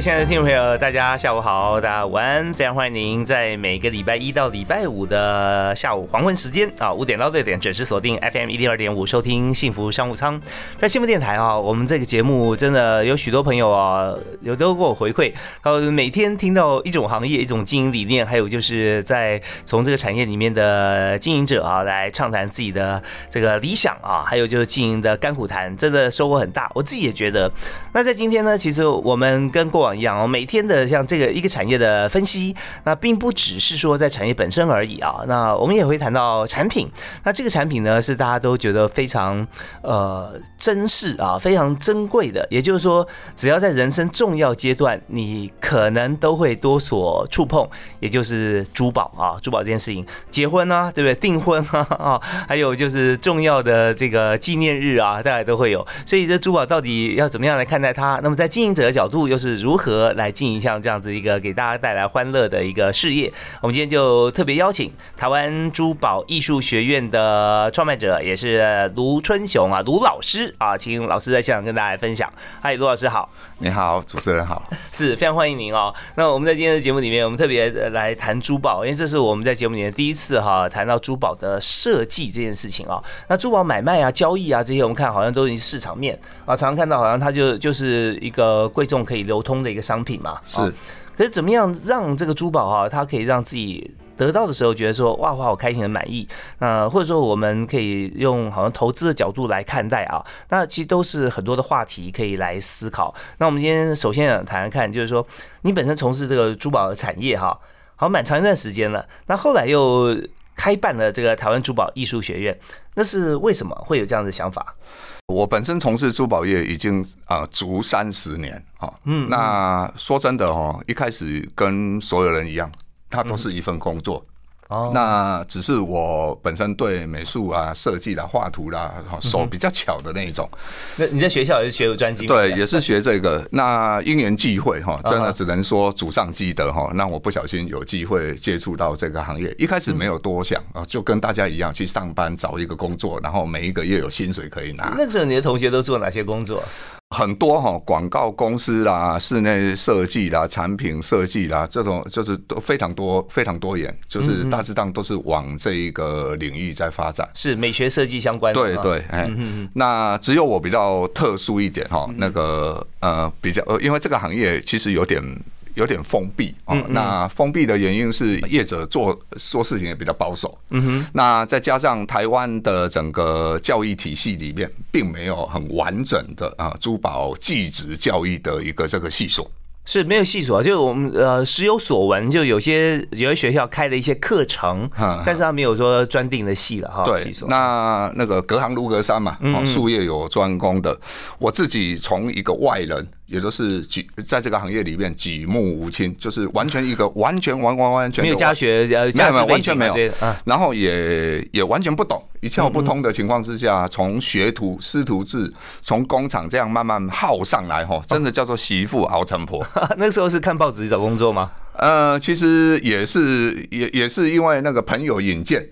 亲爱的听众朋友，大家下午好，大家午安，非常欢迎您在每个礼拜一到礼拜五的下午黄昏时间啊，五点到六点准时锁定 FM 一零二点五，收听幸福商务舱。在幸福电台啊，我们这个节目真的有许多朋友啊，有都给我回馈，呃，每天听到一种行业、一种经营理念，还有就是在从这个产业里面的经营者啊来畅谈自己的这个理想啊，还有就是经营的甘苦谈，真的收获很大。我自己也觉得，那在今天呢，其实我们跟过一样哦，每天的像这个一个产业的分析，那并不只是说在产业本身而已啊。那我们也会谈到产品，那这个产品呢是大家都觉得非常呃珍视啊，非常珍贵的。也就是说，只要在人生重要阶段，你可能都会多所触碰，也就是珠宝啊，珠宝这件事情，结婚啊，对不对？订婚啊，啊，还有就是重要的这个纪念日啊，大家都会有。所以这珠宝到底要怎么样来看待它？那么在经营者的角度又是如？如何来经营像这样子一个给大家带来欢乐的一个事业？我们今天就特别邀请台湾珠宝艺术学院的创办者，也是卢春雄啊，卢老师啊，请老师在现场跟大家分享。嗨，卢老师好，你好，主持人好，是非常欢迎您哦。那我们在今天的节目里面，我们特别来谈珠宝，因为这是我们在节目里面第一次哈谈到珠宝的设计这件事情啊。那珠宝买卖啊、交易啊这些，我们看好像都已经市场面啊，常常看到好像它就就是一个贵重可以流通。的一个商品嘛，是，可是怎么样让这个珠宝哈，它可以让自己得到的时候觉得说哇哇，我开心很满意，那或者说我们可以用好像投资的角度来看待啊，那其实都是很多的话题可以来思考。那我们今天首先想谈谈看，就是说你本身从事这个珠宝的产业哈，好像蛮长一段时间了，那后来又开办了这个台湾珠宝艺术学院，那是为什么会有这样的想法？我本身从事珠宝业已经啊足三十年啊，嗯，那说真的哦，一开始跟所有人一样，它都是一份工作。哦，那只是我本身对美术啊、设计啦、画图啦，手比较巧的那一种。那你在学校也是学有专精？对，也是学这个。那因缘际会哈，真的只能说祖上积德哈，让我不小心有机会接触到这个行业。一开始没有多想啊，就跟大家一样去上班找一个工作，然后每一个月有薪水可以拿。那时候你的同学都做哪些工作？很多哈，广告公司啦、室内设计啦、产品设计啦，这种就是都非常多、非常多元，就是大致上都是往这一个领域在发展。是美学设计相关的。对对，哎，那只有我比较特殊一点哈，那个呃，比较呃，因为这个行业其实有点。有点封闭啊，那封闭的原因是业者做做事情也比较保守。嗯哼，那再加上台湾的整个教育体系里面，并没有很完整的啊珠宝技职教育的一个这个系所。是没有细数啊，就是我们呃时有所闻，就有些有些学校开的一些课程，但是他没有说专定的系了哈。对，那那个隔行如隔山嘛，术业有专攻的。我自己从一个外人，也都是举在这个行业里面举目无亲，就是完全一个完全完完完全没有家学，没有完全没有，然后也也完全不懂，一窍不通的情况之下，从学徒师徒制，从工厂这样慢慢耗上来哈，真的叫做媳妇熬成婆。那时候是看报纸找工作吗？呃，其实也是，也也是因为那个朋友引荐，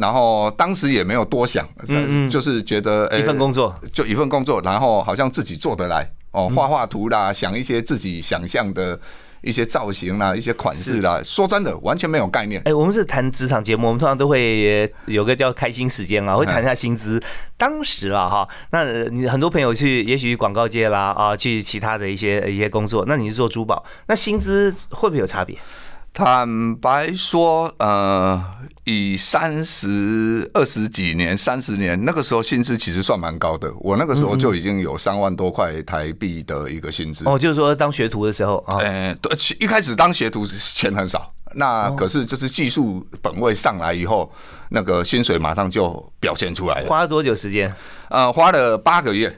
然后当时也没有多想，就是觉得一份工作。就一份工作，然后好像自己做得来哦，画画图啦，想一些自己想象的。一些造型啦，一些款式啦，说真的，完全没有概念。哎，我们是谈职场节目，我们通常都会有个叫开心时间啊，会谈一下薪资。当时啊，哈，那你很多朋友去，也许广告界啦，啊，去其他的一些一些工作，那你是做珠宝，那薪资会不会有差别？坦白说，呃，以三十二十几年、三十年那个时候薪资其实算蛮高的。我那个时候就已经有三万多块台币的一个薪资。哦，就是说当学徒的时候啊，呃，对，一开始当学徒钱很少。那可是就是技术本位上来以后，那个薪水马上就表现出来了。花了多久时间？呃，花了八个月，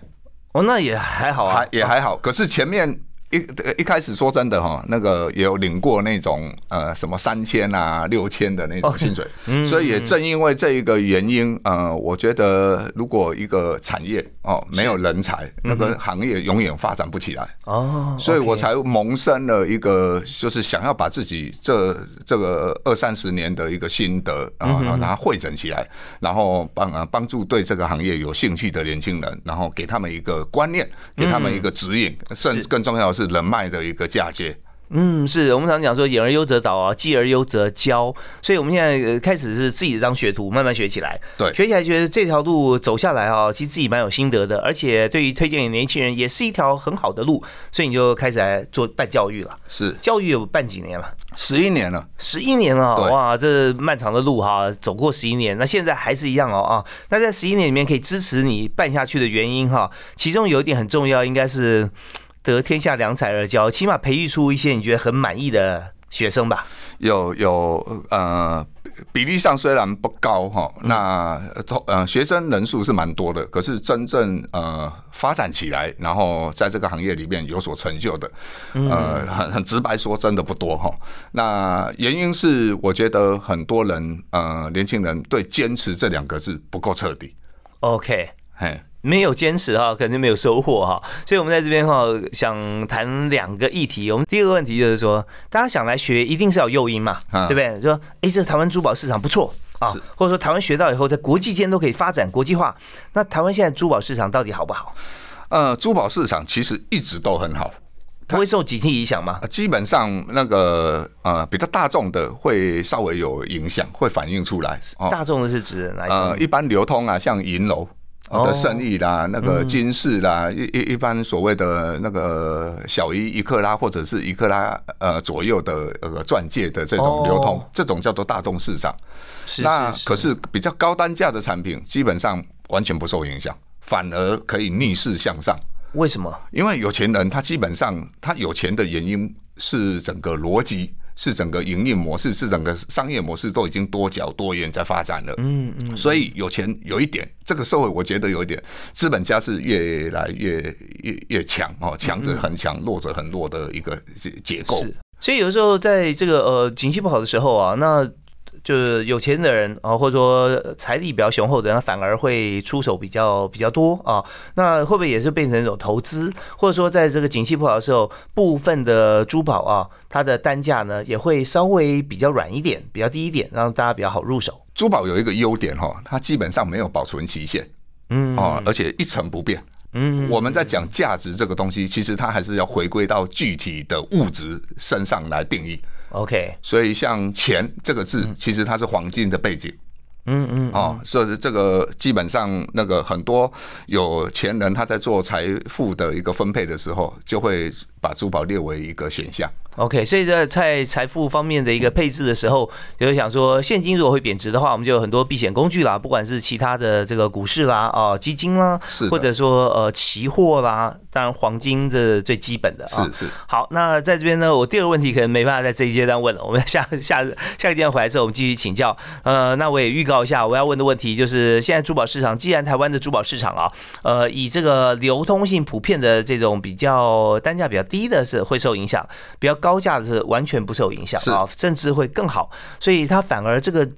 哦，那也还好啊还，也还好。可是前面一一开始说真的哈，那个也有领过那种呃什么三千啊、六千的那种薪水，所以也正因为这一个原因，呃，我觉得如果一个产业哦没有人才，那个行业永远发展不起来。哦，所以我才萌生了一个，就是想要把自己这这个二三十年的一个心得啊，然后把它汇整起来，然后帮啊帮助对这个行业有兴趣的年轻人，然后给他们一个观念，给他们一个指引，甚至更重要的是人脉的一个嫁接。嗯，是我们常讲说“言而优则导”啊，“继而优则教”，所以我们现在呃开始是自己当学徒，慢慢学起来。对学起来觉得这条路走下来啊，其实自己蛮有心得的，而且对于推荐给年轻人也是一条很好的路，所以你就开始来做办教育了。是教育有办几年了？十一年了，十一年了，哇，这漫长的路哈，走过十一年，那现在还是一样哦啊。那在十一年里面可以支持你办下去的原因哈，其中有一点很重要，应该是得天下良才而教，起码培育出一些你觉得很满意的学生吧。有有呃比例上虽然不高哈，那呃呃学生人数是蛮多的，可是真正呃发展起来，然后在这个行业里面有所成就的，呃很很直白说，真的不多哈。那原因是我觉得很多人呃年轻人对坚持这两个字不够彻底，OK，嘿。没有坚持哈，肯定没有收获哈。所以我们在这边哈，想谈两个议题。我们第二个问题就是说，大家想来学，一定是要有诱因嘛，啊对不对？说，哎，这台湾珠宝市场不错啊是，或者说台湾学到以后，在国际间都可以发展国际化。那台湾现在珠宝市场到底好不好？呃，珠宝市场其实一直都很好，不会受景气影响吗？呃基本上那个呃比较大众的会稍微有影响，会反映出来。哦大众的是指哪一呃，一般流通啊，像银楼哦的生意啦，那个金饰啦，一一一般所谓的那个小于一克拉或者是一克拉呃左右的呃钻戒的这种流通哦，这种叫做大众市场。是那可是比较高单价的产品，基本上完全不受影响，反而可以逆势向上。为什么？因为有钱人他基本上他有钱的原因是整个逻辑，是整个营运模式，是整个商业模式都已经多角多元在发展了。嗯嗯，所以有钱有一点，这个社会我觉得有一点，资本家是越来越越越强哦，强者很强，弱者很弱的一个结构。是。所以有时候在这个呃景气不好的时候啊，那就是有钱的人啊，或者说财力比较雄厚的人，反而会出手比较比较多啊。那会不会也是变成一种投资，或者说在这个景气不好的时候，部分的珠宝啊，它的单价呢也会稍微比较软一点，比较低一点，让大家比较好入手。珠宝有一个优点哈，它基本上没有保存期限嗯哦，而且一成不变。嗯，我们在讲价值这个东西，其实它还是要回归到具体的物质身上来定义。OK，所以像钱这个字，其实它是黄金的背景。嗯嗯哦，所以这个基本上那个很多有钱人他在做财富的一个分配的时候，就会把珠宝列为一个选项。OK，所以在在财富方面的一个配置的时候，就是想说，现金如果会贬值的话，我们就有很多避险工具啦，不管是其他的这个股市啦、啊基金啦是，或者说呃期货啦，当然黄金这最基本的啊。是是，好，那在这边呢，我第二个问题可能没办法在这一阶段问了，我们下下下个阶段回来之后，我们继续请教。呃，那我也预告一下，我要问的问题就是，现在珠宝市场，既然台湾的珠宝市场啊，呃，以这个流通性普遍的这种比较单价比较低的是会受影响，比较高价的是完全不受影响啊，甚至会更好，所以它反而这个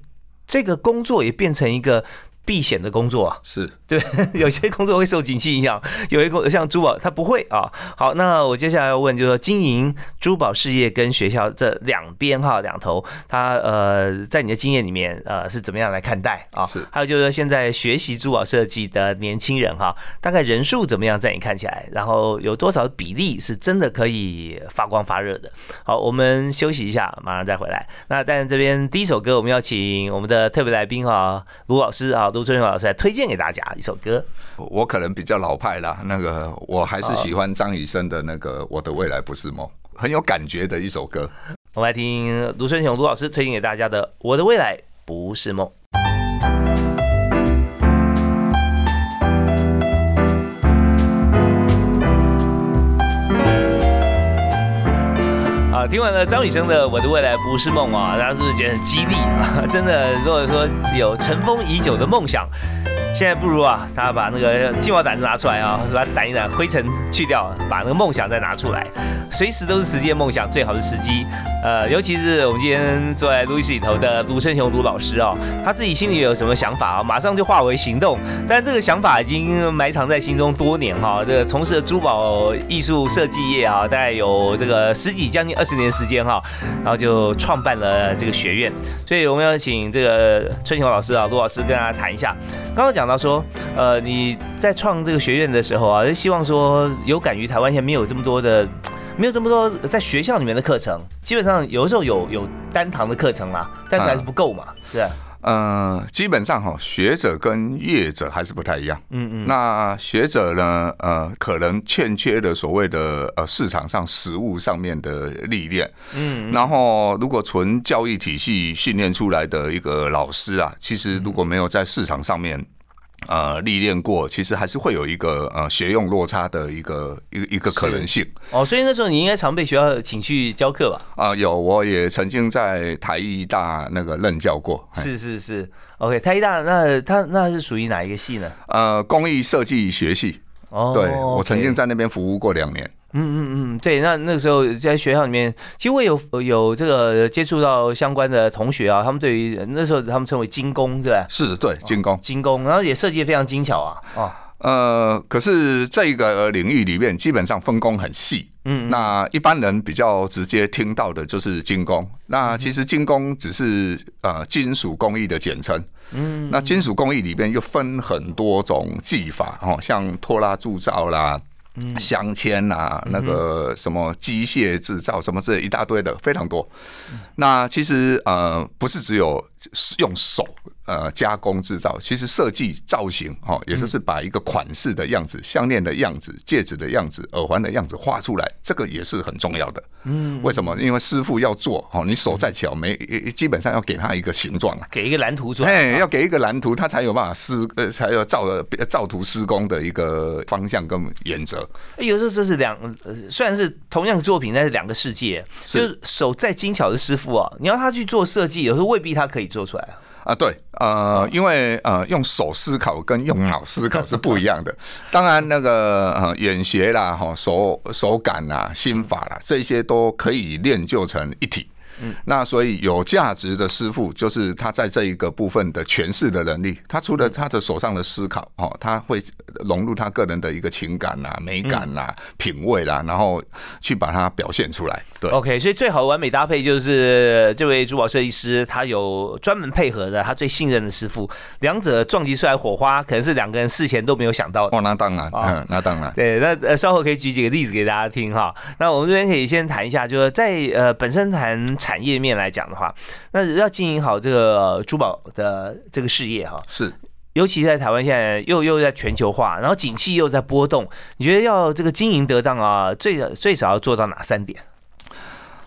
这个工作也变成一个避险的工作啊。是对，有些工作会受景气影响，有一个像珠宝，它不会啊。好，那我接下来要问，就是说经营珠宝事业跟学校这两边哈两头，它呃在你的经验里面呃是怎么样来看待啊？是还有就是说现在学习珠宝设计的年轻人哈，大概人数怎么样在你看起来？然后有多少比例是真的可以发光发热的？好，我们休息一下，马上再回来。那但是这边第一首歌，我们要请我们的特别来宾啊，卢老师啊，卢春雄老师来推荐给大家一首歌。我可能比较老派啦，那个我还是喜欢张雨生的那个《我的未来不是梦》，很有感觉的一首歌。我们来听卢春雄卢老师推荐给大家的《我的未来不是梦》。听完了张雨生的《我的未来不是梦》啊，大家是不是觉得很激励啊？真的，如果说有尘封已久的梦想。现在不如啊，他把那个鸡毛掸子拿出来啊，把掸一掸，灰尘去掉，把那个梦想再拿出来，随时都是实现梦想最好的时机。呃，尤其是我们今天坐在录音室里头的卢春雄卢老师哦，他自己心里有什么想法啊，马上就化为行动。但这个想法已经埋藏在心中多年哈，这个从事珠宝艺术设计业啊，大概有这个十几将近二十年时间哈，然后就创办了这个学院。所以我们要请这个春雄老师啊，卢老师跟大家谈一下，刚刚讲。到说，呃，你在创这个学院的时候啊，就希望说有感于台湾现在没有这么多的，没有这么多在学校里面的课程，基本上有的时候有有单堂的课程啦，但是还是不够嘛，是？呃，基本上哈，学者跟业者还是不太一样。嗯嗯。那学者呢，呃，可能欠缺的所谓的呃市场上实物上面的历练。嗯。然后，如果纯教育体系训练出来的一个老师啊，其实如果没有在市场上面。呃，历练过，其实还是会有一个呃学用落差的一个一个一个可能性。哦，所以那时候你应该常被学校请去教课吧？啊，有，我也曾经在台艺大那个任教过。是是是，OK，台艺大那他那是属于哪一个系呢？呃，工艺设计学系。哦，对我曾经在那边服务过两年。嗯嗯嗯，对，那那个时候在学校里面，其实我有有这个接触到相关的同学啊，他们对于那时候他们称为精工，是吧？是，对，精工，精工，然后也设计的非常精巧啊，啊，呃，可是这个领域里面基本上分工很细，嗯，那一般人比较直接听到的就是精工，那其实精工只是呃金属工艺的简称，嗯，那金属工艺里面又分很多种技法哦，像拖拉铸造啦。镶嵌啊，那个什么机械制造，什么这一大堆的非常多。那其实呃，不是只有用手。呃，加工制造其实设计造型哦，也就是把一个款式的样子、项链的样子、戒指的样子、耳环的样子画出来，这个也是很重要的。嗯，为什么？因为师傅要做哦，你手再巧，没基本上要给他一个形状啊，给一个蓝图出来。哎，要给一个蓝图，他才有办法施呃，才有照的照图施工的一个方向跟原则。有时候这是两，虽然是同样的作品，但是两个世界。就是手再精巧的师傅啊，你要他去做设计，有时候未必他可以做出来啊。啊，对，呃，因为呃，用手思考跟用脑思考是不一样的。当然，那个呃，眼学啦，哈，手手感啦，心法啦，这些都可以练就成一体。嗯，那所以有价值的师傅就是他在这一个部分的诠释的能力。他除了他的手上的思考哦，他会融入他个人的一个情感呐、美感呐、品味啦，然后去把它表现出来。对，OK，所以最好的完美搭配就是这位珠宝设计师，他有专门配合的他最信任的师傅，两者撞击出来火花，可能是两个人事前都没有想到。哦，那当然，嗯，那当然。对，那呃，稍后可以举几个例子给大家听哈。那我们这边可以先谈一下，就是在呃本身谈。产业面来讲的话，那要经营好这个珠宝的这个事业哈，是，尤其在台湾现在又又在全球化，然后景气又在波动，你觉得要这个经营得当啊，最最少要做到哪三点？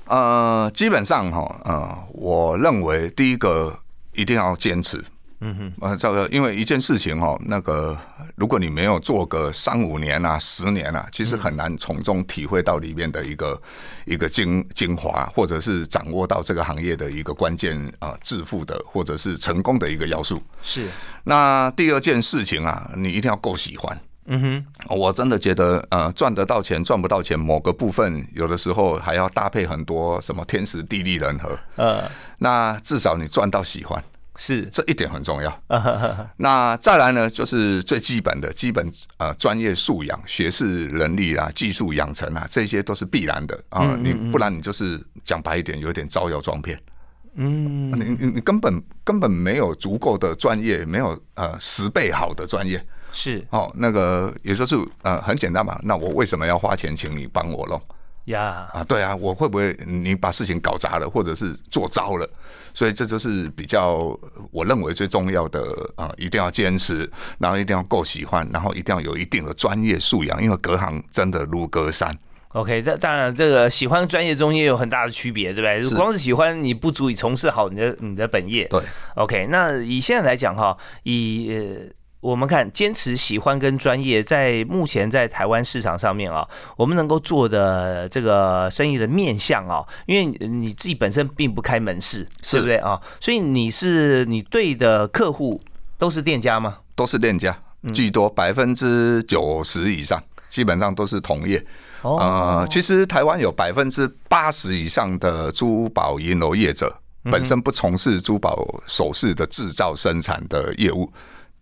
呃，基本上哈，呃，我认为第一个一定要坚持。嗯哼，呃，这个因为一件事情哈，那个如果你没有做个三五年啊、十年啊，其实很难从中体会到里面的一个一个精精华，或者是掌握到这个行业的一个关键啊致富的或者是成功的一个要素。是。那第二件事情啊，你一定要够喜欢。嗯哼，我真的觉得呃，赚得到钱赚不到钱，某个部分有的时候还要搭配很多什么天时地利人和。呃，那至少你赚到喜欢。是这一点很重要。那再来呢，就是最基本的基本呃专业素养、学识能力啊、技术养成啊，这些都是必然的啊。你不然你就是讲白一点，有点招摇撞骗。嗯，你你你根本根本没有足够的专业，没有呃十倍好的专业。是哦，那个也就是呃很简单嘛。那我为什么要花钱请你帮我弄？呀啊，对啊，我会不会你把事情搞砸了，或者是做糟了？所以这就是比较我认为最重要的啊，一定要坚持，然后一定要够喜欢，然后一定要有一定的专业素养，因为隔行真的如隔山。OK，这当然这个喜欢专业中也有很大的区别，对不对？光是喜欢你不足以从事好你的你的本业。对。OK，那以现在来讲哈，以我们看坚持喜欢跟专业，在目前在台湾市场上面啊，我们能够做的这个生意的面向啊，因为你自己本身并不开门市，对不对啊？所以你是你对的客户都是店家吗？都是店家居多，百分之九十以上基本上都是同业。呃，其实台湾有百分之八十以上的珠宝银楼业者本身不从事珠宝首饰的制造生产的业务。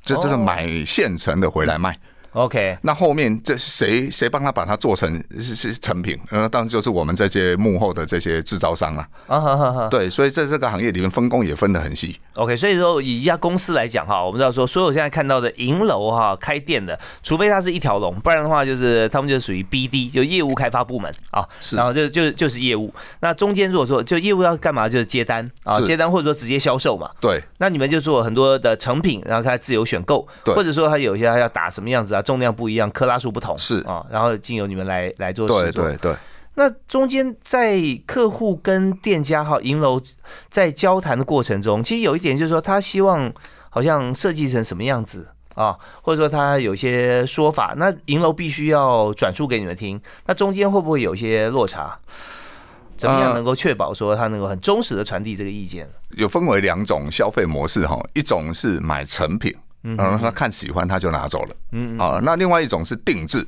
这这是买现成的回来卖。OK，那后面这谁谁帮他把它做成是是成品？呃，当然就是我们这些幕后的这些制造商了。啊哈哈，对，所以在这个行业里面分工也分得很细。OK，所以说以一家公司来讲哈，我们知道说所有现在看到的银楼哈开店的，除非它是一条龙，不然的话就是他们就属于 BD，就业务开发部门啊。是，然后就就就是业务。那中间如果说就业务要干嘛，就是接单啊，接单或者说直接销售嘛。对。那你们就做很多的成品，然后他自由选购，或者说他有些他要打什么样子啊？重量不一样，克拉数不同，是啊，然后经由你们来来做对对对。那中间在客户跟店家哈银楼在交谈的过程中，其实有一点就是说，他希望好像设计成什么样子啊，或者说他有些说法，那银楼必须要转述给你们听。那中间会不会有一些落差？怎么样能够确保说他能够很忠实的传递这个意见？有分为两种消费模式哈，一种是买成品。嗯，他看喜欢他就拿走了。嗯，啊，那另外一种是定制。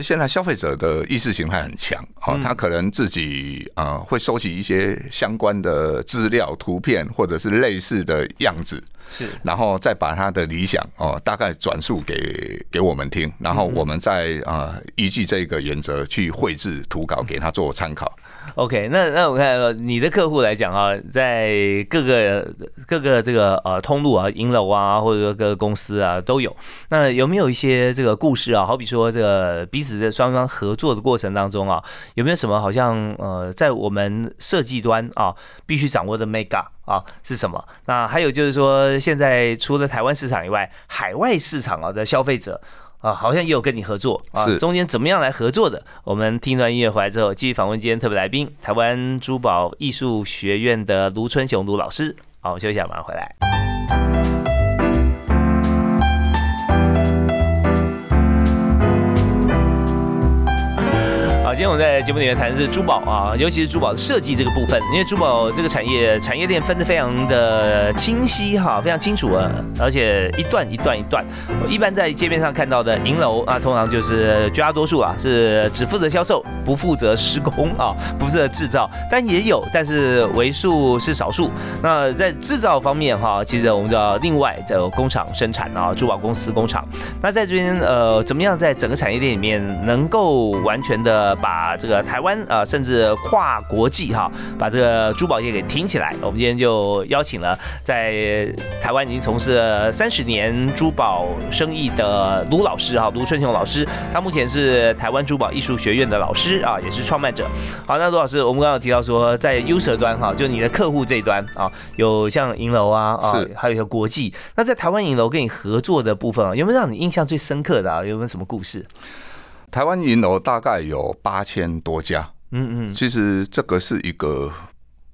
现在消费者的意识形态很强，哦，他可能自己呃会收集一些相关的资料、图片或者是类似的样子，是，然后再把他的理想哦大概转述给给我们听，然后我们再啊依据这个原则去绘制图稿给他做参考。OK，那那我看你的客户来讲啊，在各个各个这个呃通路啊、银楼啊，或者说各个公司啊都有。那有没有一些这个故事啊？好比说这个彼此在双方合作的过程当中啊，有没有什么好像呃在我们设计端啊必须掌握的 make up 啊是什么？那还有就是说，现在除了台湾市场以外，海外市场啊的消费者。啊，好像也有跟你合作啊，中间怎么样来合作的？我们听段音乐回来之后，继续访问今天特别来宾，台湾珠宝艺术学院的卢春雄卢老师。好，我们休息一下，马上回来。今天我在节目里面谈的是珠宝啊，尤其是珠宝的设计这个部分，因为珠宝这个产业产业链分得非常的清晰哈，非常清楚啊，而且一段一段一段。一般在街面上看到的银楼啊，通常就是绝大多数啊是只负责销售，不负责施工啊，不负责制造，但也有，但是为数是少数。那在制造方面哈，其实我们叫另外在工厂生产啊，珠宝公司工厂。那在这边呃，怎么样在整个产业链里面能够完全的把把这个台湾啊，甚至跨国际哈，把这个珠宝业给挺起来。我们今天就邀请了在台湾已经从事了三十年珠宝生意的卢老师哈，卢春雄老师。他目前是台湾珠宝艺术学院的老师啊，也是创办者。好，那卢老师，我们刚刚有提到说，在 user 端哈，就你的客户这一端啊，有像银楼啊啊，还有一些国际。那在台湾银楼跟你合作的部分啊，有没有让你印象最深刻的啊？有没有什么故事？台湾银楼大概有八千多家，嗯嗯，其实这个是一个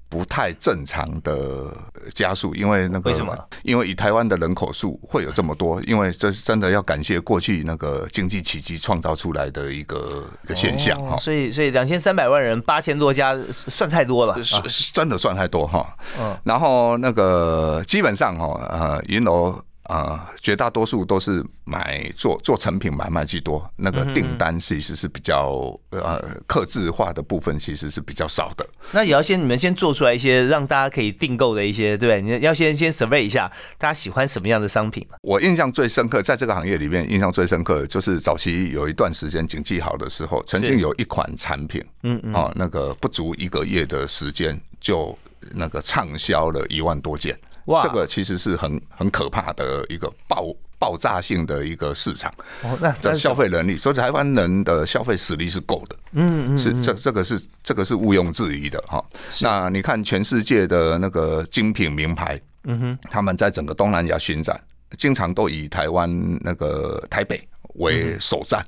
不太正常的加速，因为那个为什么？因为以台湾的人口数会有这么多，因为这是真的要感谢过去那个经济奇迹创造出来的一个一个现象哈。所以，所以两千三百万人八千多家算太多了，是真的算太多哈。嗯，然后那个基本上哈，呃，银楼。呃，绝大多数都是买做做成品买卖居多，那个订单其实是比较呃克制化的部分，其实是比较少的。那也要先你们先做出来一些让大家可以订购的一些，对你要先先 survey 一下大家喜欢什么样的商品。我印象最深刻，在这个行业里面，印象最深刻就是早期有一段时间景气好的时候，曾经有一款产品，嗯嗯，啊，那个不足一个月的时间就那个畅销了一万多件。这个其实是很很可怕的一个爆爆炸性的一个市场，哦，那消费能力，所以台湾人的消费实力是够的，嗯嗯，是这这个是这个是毋庸置疑的哈。那你看全世界的那个精品名牌，嗯哼，他们在整个东南亚巡展，经常都以台湾那个台北为首站。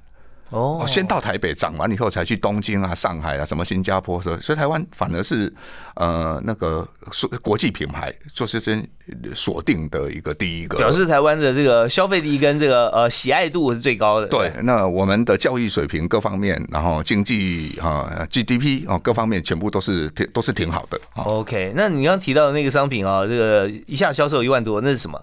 哦，先到台北涨完以后，才去东京啊、上海啊、什么新加坡，所以所以台湾反而是呃那个国际品牌做是先锁定的一个第一个，表示台湾的这个消费力跟这个呃喜爱度是最高的。对，那我们的教育水平各方面，然后经济啊 GDP 啊各方面全部都是挺都是挺好的。OK，那你刚刚提到的那个商品啊，这个一下销售一万多，那是什么？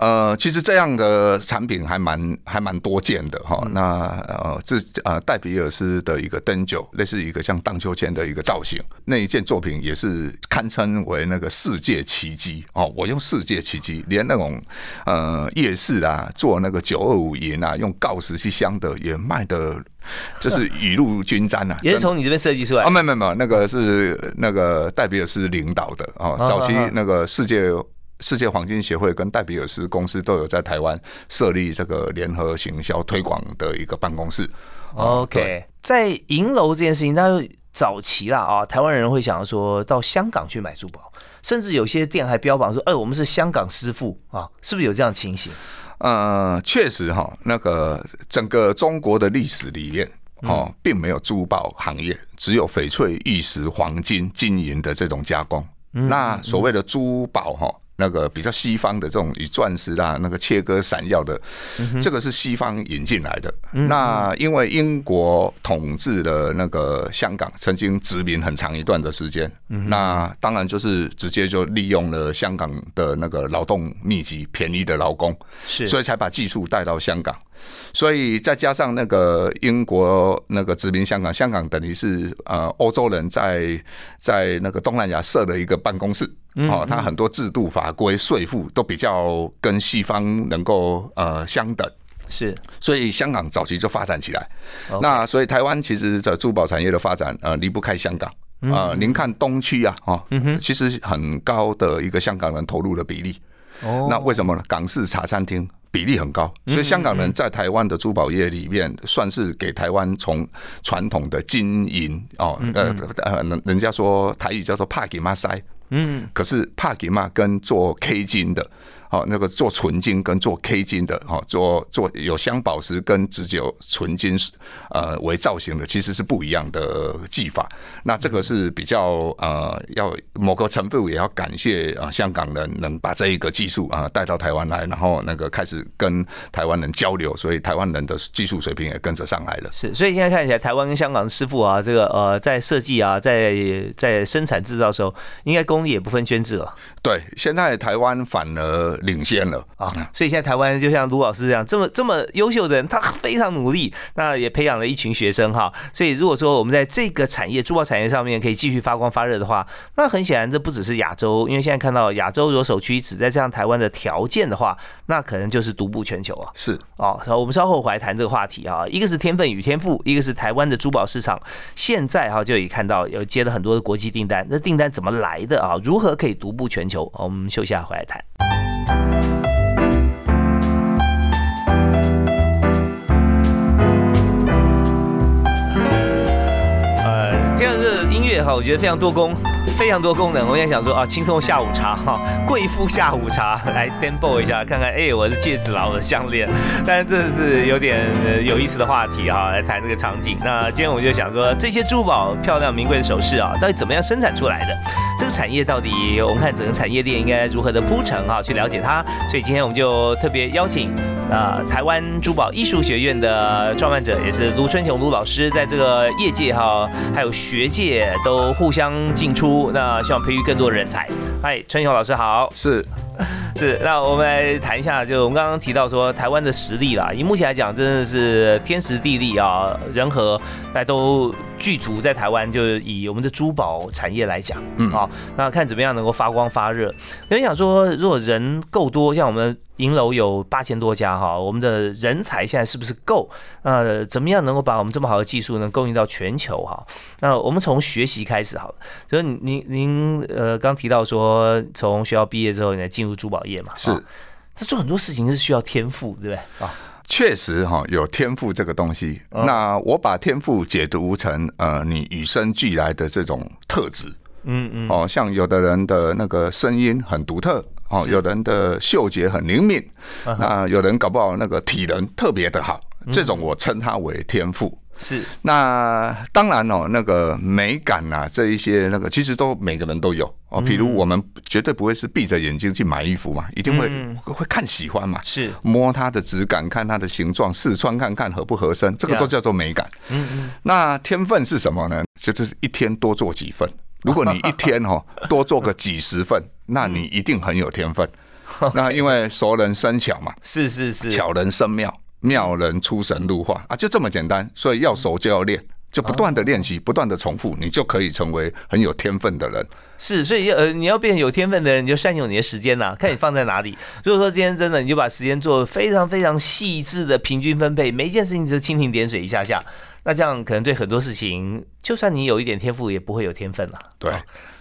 呃，其实这样的产品还蛮还蛮多见的哈。那呃，这呃戴比尔斯的一个灯酒，类似一个像荡秋千的一个造型，那一件作品也是堪称为那个世界奇迹哦。我用世界奇迹，连那种呃夜市啊，做那个九二五银啊，用锆石去镶的，也卖的，就是雨露均沾啊。也是从你这边设计出来？啊，没有没有，那个是那个戴比尔斯领导的哦。早期那个世界。世界黄金协会跟戴比尔斯公司都有在台湾设立这个联合行销推广的一个办公室。OK，在银楼这件事情，那早期啦啊，台湾人会想要说到香港去买珠宝，甚至有些店还标榜说，哎，我们是香港师傅啊，是不是有这样情形？呃，确实哈，那个整个中国的历史里面哦，并没有珠宝行业，只有翡翠、玉石、黄金、金银的这种加工。那所谓的珠宝哈。那个比较西方的这种以钻石啦，那个切割闪耀的，这个是西方引进来的。那因为英国统治了那个香港，曾经殖民很长一段的时间，那当然就是直接就利用了香港的那个劳动密集、便宜的劳工，是，所以才把技术带到香港。所以再加上那个英国那个殖民香港，香港等于是呃欧洲人在在那个东南亚设了一个办公室，哦，它很多制度法规税负都比较跟西方能够呃相等，是，所以香港早期就发展起来。那所以台湾其实的珠宝产业的发展呃离不开香港。啊，您看东区啊，哦，其实很高的一个香港人投入的比例。哦，那为什么呢？港式茶餐厅。比例很高，所以香港人在台湾的珠宝业里面，算是给台湾从传统的金银哦，呃呃，人人家说台语叫做帕吉马塞，嗯，可是帕吉玛跟做 K 金的。好，那个做纯金跟做 K 金的，哈，做做有镶宝石跟只有纯金，呃，为造型的，其实是不一样的技法。那这个是比较呃，要某个程度也要感谢啊，香港人能把这一个技术啊带到台湾来，然后那个开始跟台湾人交流，所以台湾人的技术水平也跟着上来了。是，所以现在看起来，台湾跟香港的师傅啊，这个呃，在设计啊，在在生产制造时候，应该功力也不分圈子了。对，现在台湾反而。领先了啊！所以现在台湾就像卢老师这样这么这么优秀的人，他非常努力，那也培养了一群学生哈。所以如果说我们在这个产业珠宝产业上面可以继续发光发热的话，那很显然这不只是亚洲，因为现在看到亚洲有首屈一指，在这样台湾的条件的话，那可能就是独步全球啊。是哦，我们稍后回来谈这个话题啊。一个是天分与天赋，一个是台湾的珠宝市场现在哈就已看到有接了很多的国际订单，那订单怎么来的啊？如何可以独步全球？我们休息下回来谈。呃这样的音乐哈我觉得非常多功。非常多功能。我在想说啊，轻松下午茶哈，贵妇下午茶 来 demo 一下，看看哎，我的戒指啦，我的项链。但是这是有点有意思的话题哈，来谈这个场景。那今天我就想说，这些珠宝、漂亮、名贵的首饰啊，到底怎么样生产出来的？这个产业到底，我们看整个产业链应该如何的铺陈哈，去了解它。所以今天我们就特别邀请啊，台湾珠宝艺术学院的创办者，也是卢春雄卢老师，在这个业界哈，还有学界。都互相进出，那希望培育更多人才。嗨，春雄老师好，是 是，那我们来谈一下，就我们刚刚提到说台湾的实力啦，以目前来讲，真的是天时地利啊，人和，大家都具足在台湾。就是以我们的珠宝产业来讲，嗯，好，那看怎么样能够发光发热。有人想说，如果人够多，像我们。银楼有八千多家哈，我们的人才现在是不是够？呃，怎么样能够把我们这么好的技术能供应到全球哈？那我们从学习开始好了，就是您您呃刚提到说从学校毕业之后你进入珠宝业嘛？是，这做很多事情是需要天赋，对不对啊？确实哈，有天赋这个东西。那我把天赋解读成呃你与生俱来的这种特质。嗯嗯。哦，像有的人的那个声音很独特。哦，有人的嗅觉很灵敏，那有人搞不好那个体能特别的好，这种我称它为天赋。是，那当然哦，那个美感啊，这一些那个其实都每个人都有哦。比如我们绝对不会是闭着眼睛去买衣服嘛，一定会会看喜欢嘛，是摸它的质感，看它的形状，试穿看看合不合身，这个都叫做美感。嗯嗯。那天分是什么呢？就是一天多做几份。如果你一天哦 多做个几十份，那你一定很有天分。那因为熟能生巧嘛，是是是，巧人生妙。妙人出神入化啊，就这么简单。所以要熟就要练，就不断的练习，不断的重复，你就可以成为很有天分的人。是，所以呃，你要变有天分的人，你就善用你的时间呐，看你放在哪里。如果说今天真的，你就把时间做非常非常细致的平均分配，每一件事情就蜻蜓点水一下下。那这样可能对很多事情，就算你有一点天赋，也不会有天分了。对。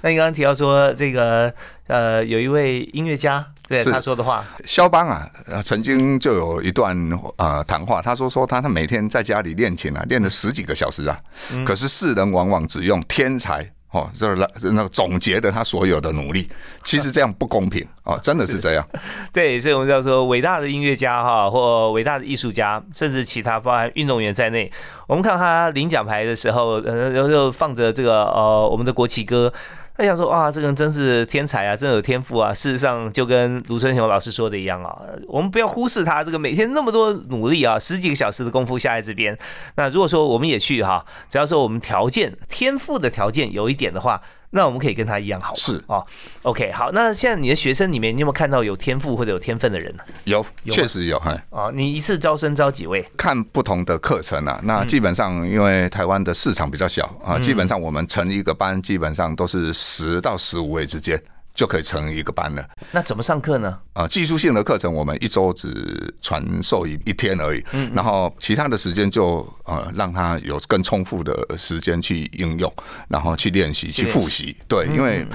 那你刚刚提到说这个呃，有一位音乐家对他说的话，肖邦啊，曾经就有一段呃谈话，他说说他他每天在家里练琴啊，练了十几个小时啊，可是世人往往只用天才。哦，就是那那个总结的他所有的努力，其实这样不公平哦，真的是这样。对，所以我们叫做伟大的音乐家哈，或伟大的艺术家，甚至其他包含运动员在内，我们看他领奖牌的时候，呃，然后就放着这个呃我们的国旗歌。他想说哇，这个人真是天才啊，真有天赋啊！事实上，就跟卢春雄老师说的一样啊，我们不要忽视他这个每天那么多努力啊，十几个小时的功夫下在这边。那如果说我们也去哈，只要说我们条件天赋的条件有一点的话。那我们可以跟他一样好是哦，OK 好。那现在你的学生里面，你有没有看到有天赋或者有天分的人呢？有，确实有。哎。哦，你一次招生招几位？看不同的课程啊。那基本上因为台湾的市场比较小啊，基本上我们成一个班，基本上都是十到十五位之间。就可以成一个班了。那怎么上课呢？啊，技术性的课程我们一周只传授一一天而已。嗯，然后其他的时间就呃让他有更充富的时间去应用，然后去练习、去复习。对，因为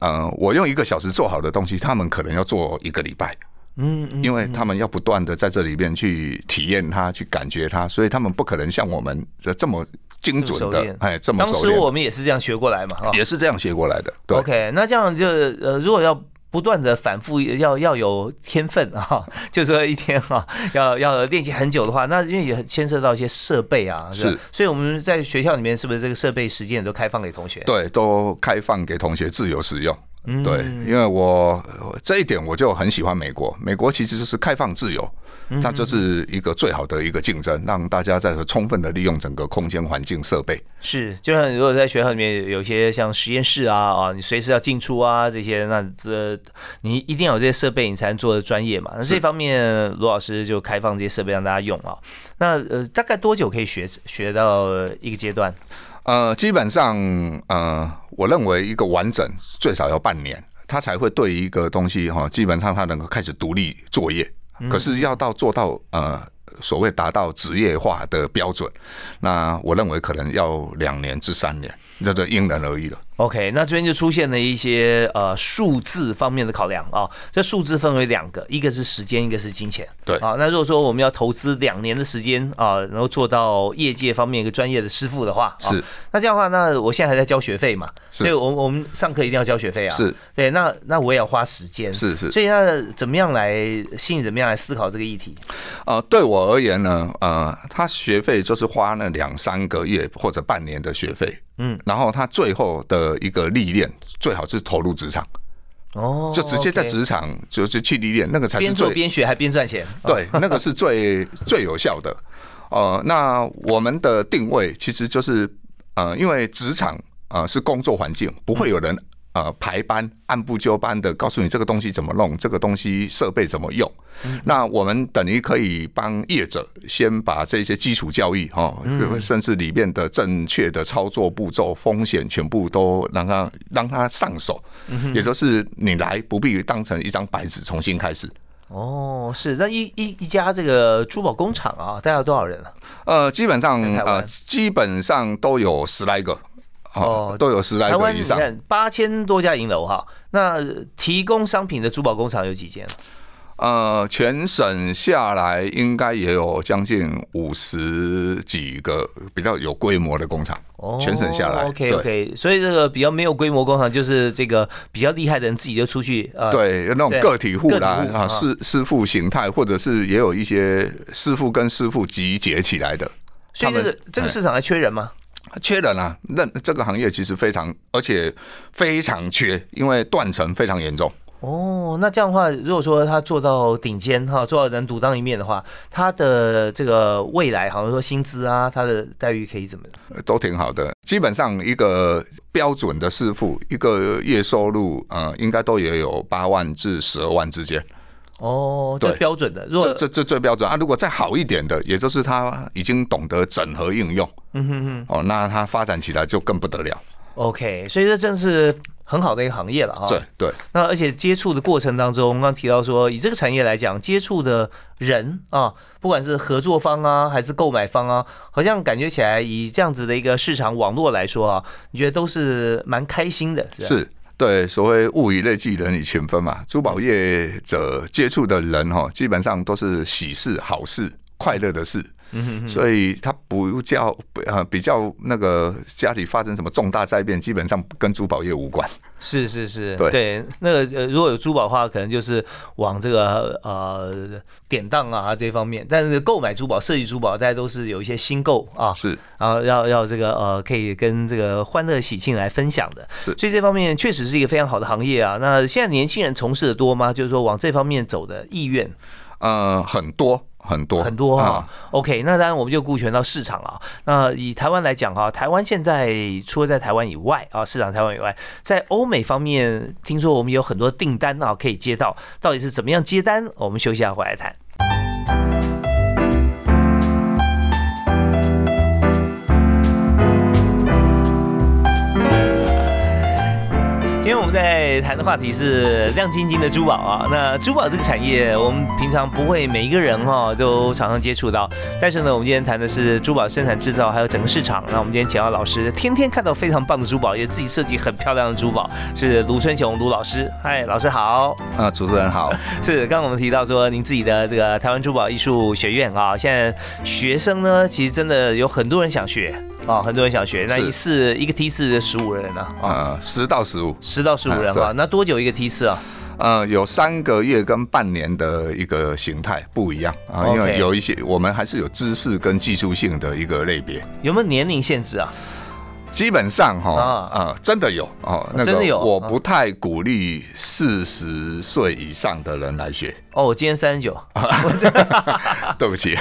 呃我用一个小时做好的东西，他们可能要做一个礼拜。嗯，因为他们要不断的在这里边去体验它、去感觉它，所以他们不可能像我们这这么。精准的，哎，这么当时我们也是这样学过来嘛，也是这样学过来的。对 OK，那这样就呃，如果要不断的反复，要要有天分啊，就说一天哈，要要练习很久的话，那因为也牵涉到一些设备啊，是，所以我们在学校里面是不是这个设备时间都开放给同学？对，都开放给同学自由使用。对，因为我这一点我就很喜欢美国，美国其实就是开放自由。它就是一个最好的一个竞争，让大家在充分的利用整个空间环境设备。是，就像如果在学校里面有一些像实验室啊啊，你随时要进出啊这些，那这你一定要有这些设备，你才能做的专业嘛。那这方面罗老师就开放这些设备让大家用啊。那呃，大概多久可以学学到一个阶段？呃，基本上呃，我认为一个完整最少要半年，他才会对一个东西哈，基本上他能够开始独立作业。可是要到做到呃所谓达到职业化的标准，那我认为可能要两年至三年，这个因人而异了。OK，那这边就出现了一些呃数字方面的考量啊。这数字分为两个，一个是时间，一个是金钱。对啊，那如果说我们要投资两年的时间啊，然后做到业界方面一个专业的师傅的话，是那这样的话，那我现在还在交学费嘛？所以，我我们上课一定要交学费啊。是对，那那我也要花时间。是是，所以那怎么样来心里怎么样来思考这个议题？呃，对我而言呢，呃，他学费就是花那两三个月或者半年的学费。嗯，然后他最后的一个历练最好是投入职场，哦，就直接在职场就是去历练，那个才是边做边学还边赚钱，对，那个是最最有效的。呃，那我们的定位其实就是呃，因为职场呃是工作环境，不会有人。呃，排班按部就班的告诉你这个东西怎么弄，这个东西设备怎么用。那我们等于可以帮业者先把这些基础教育哈，甚至里面的正确的操作步骤、风险全部都让他让他上手。也就是你来不必当成一张白纸重新开始。哦，是那一一一家这个珠宝工厂啊，大概有多少人啊？呃，基本上呃，基本上都有十来个。哦，都有十来个以上，八千多家银楼哈。那提供商品的珠宝工厂有几间？呃，全省下来应该也有将近五十几个比较有规模的工厂，哦全省下来。OK OK，所以这个比较没有规模工厂，就是这个比较厉害的人自己就出去呃，对，那种个体户啦啊，师师傅形态，或者是也有一些师傅跟师傅集结起来的。所以这个这个市场还缺人吗？缺人啊！那这个行业其实非常，而且非常缺，因为断层非常严重。哦，那这样的话，如果说他做到顶尖哈，做到能独当一面的话，他的这个未来，好像说薪资啊，他的待遇可以怎么？都挺好的。基本上一个标准的师傅，一个月收入呃，应该都也有八万至十二万之间。哦，最标准的，这这这最标准啊！如果再好一点的，也就是他已经懂得整合应用，嗯哼哼，哦，那他发展起来就更不得了。OK，所以这正是很好的一个行业了哈。对对。那而且接触的过程当中，刚刚提到说，以这个产业来讲，接触的人啊，不管是合作方啊，还是购买方啊，好像感觉起来，以这样子的一个市场网络来说啊，你觉得都是蛮开心的，是。对，所谓物以类聚，人以群分嘛。珠宝业者接触的人哈，基本上都是喜事、好事、快乐的事。所以他不叫呃比较那个家里发生什么重大灾变，基本上跟珠宝业无关。是是是，对对，那个呃如果有珠宝的话，可能就是往这个呃典当啊这方面。但是购买珠宝、设计珠宝，大家都是有一些新购啊，是，然后要要这个呃可以跟这个欢乐喜庆来分享的。是，所以这方面确实是一个非常好的行业啊。那现在年轻人从事的多吗？就是说往这方面走的意愿？呃，很多。很多很多哈，OK，那当然我们就顾全到市场了。那以台湾来讲哈，台湾现在除了在台湾以外啊，市场台湾以外，在欧美方面，听说我们有很多订单啊可以接到，到底是怎么样接单？我们休息下回来谈。今天我们在谈的话题是亮晶晶的珠宝啊。那珠宝这个产业，我们平常不会每一个人哈都常常接触到。但是呢，我们今天谈的是珠宝生产制造，还有整个市场。那我们今天请到老师，天天看到非常棒的珠宝，也自己设计很漂亮的珠宝，是卢春雄卢老师。嗨，老师好。啊，主持人好。是，刚刚我们提到说，您自己的这个台湾珠宝艺术学院啊，现在学生呢，其实真的有很多人想学。啊，很多人想学，那一次一个梯次十五人呢？啊，十到十五，十到十五人啊，那多久一个梯次啊？呃，有三个月跟半年的一个形态不一样啊，因为有一些我们还是有知识跟技术性的一个类别。有没有年龄限制啊？基本上哈啊，真的有哦，真的有。我不太鼓励四十岁以上的人来学。哦，我今天三十九，对不起。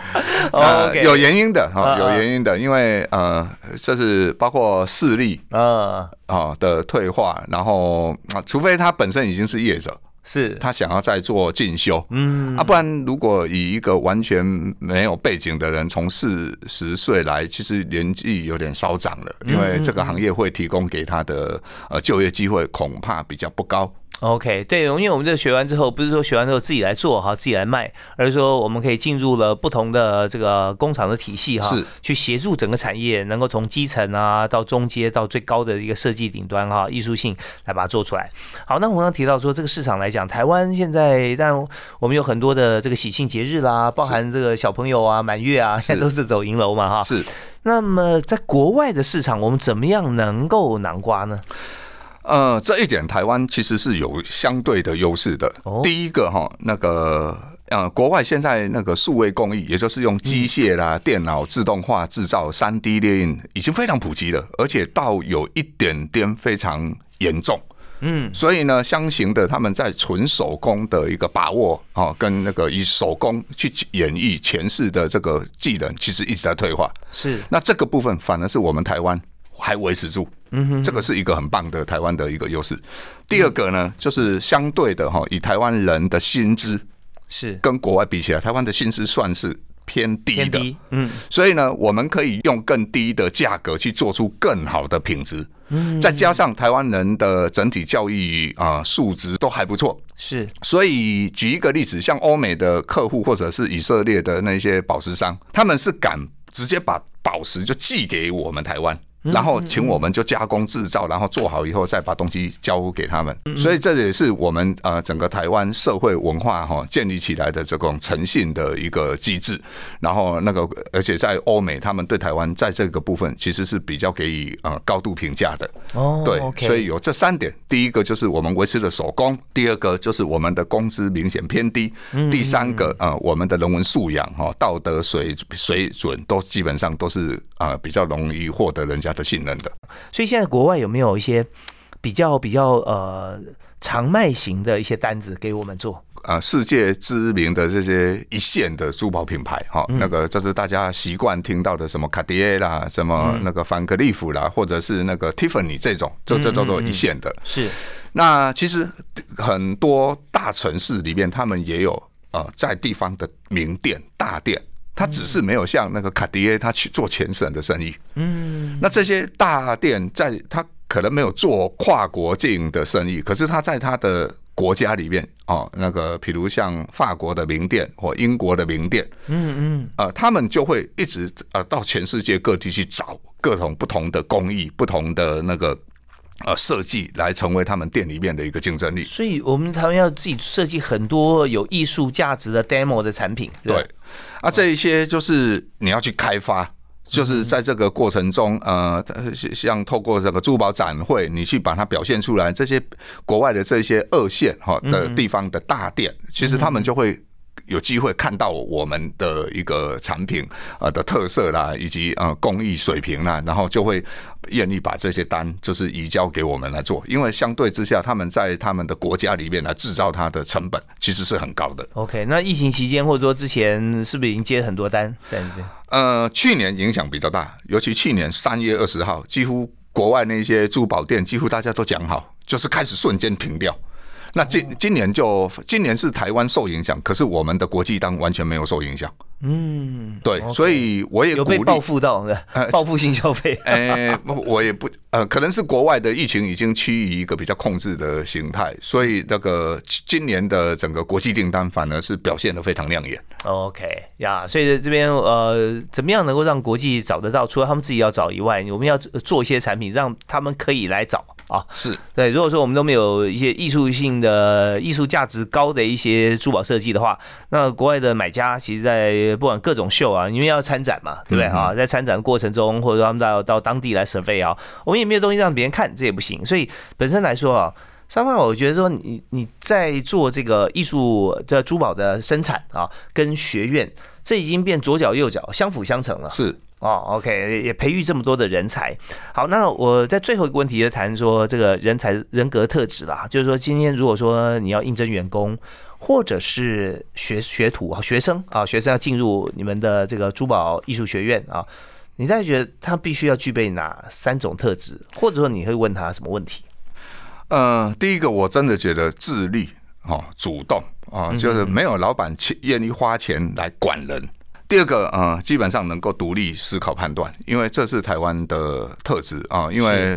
呃，有原因的哈，有原因的，因为呃，这是包括视力啊啊的退化，然后啊，除非他本身已经是业者。是。他想要再做进修，嗯。啊，不然如果以一个完全没有背景的人从四十岁来，其实年纪有点稍长了，因为这个行业会提供给他的呃就业机会恐怕比较不高。OK，对，因为我们这学完之后，不是说学完之后自己来做哈，自己来卖，而是说我们可以进入了不同的这个工厂的体系哈，是去协助整个产业能够从基层啊到中阶到最高的一个设计顶端哈，艺术性来把它做出来。好，那我刚刚提到说这个市场来讲，台湾现在但我们有很多的这个喜庆节日啦，包含这个小朋友啊满月啊，现在都是走银楼嘛哈。是。那么在国外的市场，我们怎么样能够南瓜呢？呃，这一点台湾其实是有相对的优势的。第一个哈，那个呃，国外现在那个数位工艺，也就是用机械啦、电脑自动化制造、三 D 列印，已经非常普及了，而且到有一点点非常严重。嗯，所以呢，相形的他们在纯手工的一个把握啊，跟那个以手工去演绎前世的这个技能，其实一直在退化。是，那这个部分反而是我们台湾还维持住。嗯哼，这个是一个很棒的台湾的一个优势。第二个呢，就是相对的哈，以台湾人的薪资是跟国外比起来，台湾的薪资算是偏低的。嗯，所以呢，我们可以用更低的价格去做出更好的品质。嗯，再加上台湾人的整体教育啊素质都还不错。是，所以举一个例子，像欧美的客户或者是以色列的那些宝石商，他们是敢直接把宝石就寄给我们台湾。然后请我们就加工制造，然后做好以后再把东西交付给他们。所以这也是我们呃整个台湾社会文化哈建立起来的这种诚信的一个机制。然后那个而且在欧美，他们对台湾在这个部分其实是比较给予呃高度评价的。哦，对所以有这三点，第一个就是我们维持了手工，第二个就是我们的工资明显偏低，第三个呃我们的人文素养哈、道德水水准都基本上都是呃比较容易获得人家的信任的。所以现在国外有没有一些比较比较呃长卖型的一些单子给我们做？呃，世界知名的这些一线的珠宝品牌，哈、那个就是大家习惯听到的什么卡地亚啦，什么那个凡克利夫啦，或者是那个 Tiffany 这种，这这叫做一线的。是那其实很多大城市里面，他们也有呃在地方的名店、大店，它只是没有像那个卡地亚他去做全省的生意。嗯，那这些大店在他可能没有做跨国境的生意，可是他在他的国家里面哦，那个比如像法国的名店或英国的名店，嗯嗯，呃，他们就会一直呃到全世界各地去找各种不同的工艺、不同的那个。呃，设计来成为他们店里面的一个竞争力。所以我们台湾要自己设计很多有艺术价值的 demo 的产品。对，啊，这一些就是你要去开发，就是在这个过程中，呃，像透过这个珠宝展会，你去把它表现出来，这些国外的这些二线哈的地方的大店，其实他们就会。有机会看到我们的一个产品啊的特色啦，以及呃工艺水平啦，然后就会愿意把这些单就是移交给我们来做，因为相对之下，他们在他们的国家里面来制造它的成本其实是很高的。OK，那疫情期间或者说之前是不是已经接很多单在那边？呃，去年影响比较大，尤其去年三月二十号，几乎国外那些珠宝店几乎大家都讲好，就是开始瞬间停掉。那今今年就今年是台湾受影响，可是我们的国际单完全没有受影响。嗯，对，所以我也有鼓励被报复到的，报复性消费。呃，我也不呃，可能是国外的疫情已经趋于一个比较控制的形态，所以那个今年的整个国际订单反而是表现的非常亮眼。OK 呀，所以这边呃，怎么样能够让国际找得到？除了他们自己要找以外，我们要做一些产品，让他们可以来找啊。是对，如果说我们都没有一些艺术性的、艺术价值高的一些珠宝设计的话，那国外的买家其实，在不管各种秀啊，因为要参展嘛，对不对啊？在参展的过程中，或者说他们到到当地来 survey 啊，我们也没有东西让别人看，这也不行。所以本身来说啊。三方，我觉得说你你在做这个艺术的珠宝的生产啊，跟学院，这已经变左脚右脚相辅相成了。是哦，OK，也培育这么多的人才。好，那我在最后一个问题就谈说这个人才人格特质啦，就是说今天如果说你要应征员工，或者是学学徒啊、学生啊，学生要进入你们的这个珠宝艺术学院啊，你大概觉得他必须要具备哪三种特质，或者说你会问他什么问题？呃，第一个我真的觉得自律哦，主动啊，就是没有老板去愿意花钱来管人。第二个，呃，基本上能够独立思考判断，因为这是台湾的特质啊，因为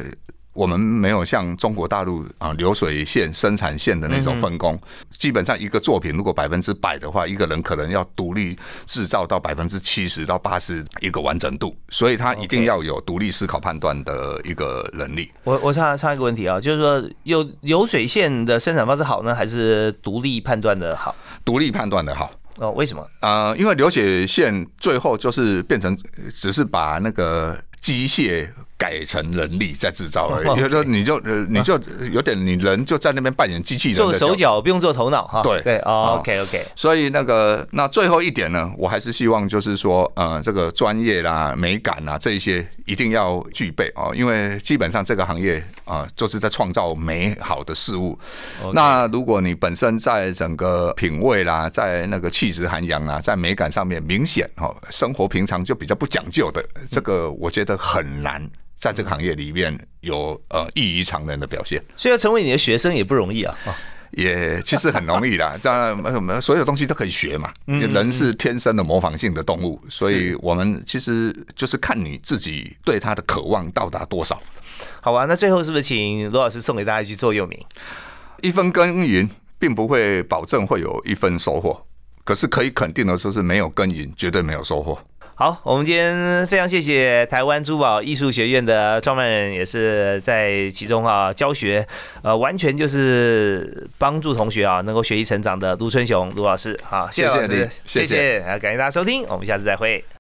我们没有像中国大陆啊流水线生产线的那种分工，基本上一个作品如果百分之百的话，一个人可能要独立制造到百分之七十到八十一个完整度，所以他一定要有独立思考判断的一个能力。我我插插一个问题啊，就是说有流水线的生产方式好呢，还是独立判断的好？独立判断的好。哦，为什么？呃，因为流血线最后就是变成只是把那个机械改成人力在制造而已。时候你就呃你就有点你人就在那边扮演机器人做手脚不用做头脑哈。对。对，OK OK，所以那个那最后一点呢，我还是希望就是说，呃，这个专业啦、美感啦这一些一定要具备哦，因为基本上这个行业啊、呃就是在创造美好的事物。那如果你本身在整个品味啦，在那个气质涵养啊，在美感上面明显哦，生活平常就比较不讲究的，这个我觉得很难。在这个行业里面有呃异于常人的表现，所以要成为你的学生也不容易啊。哦也其实很容易啦。当然，我们所有东西都可以学嘛。人是天生的模仿性的动物，所以我们其实就是看你自己对它的渴望到达多少。好吧，那最后是不是请罗老师送给大家一句座右铭？一分耕耘，并不会保证会有一分收获，可是可以肯定的说是没有耕耘，绝对没有收获。好，我们今天非常谢谢台湾珠宝艺术学院的创办人，也是在其中啊教学，呃，完全就是帮助同学啊能够学习成长的卢春雄卢老师。好，谢谢老师，谢谢，感谢大家收听，我们下次再会。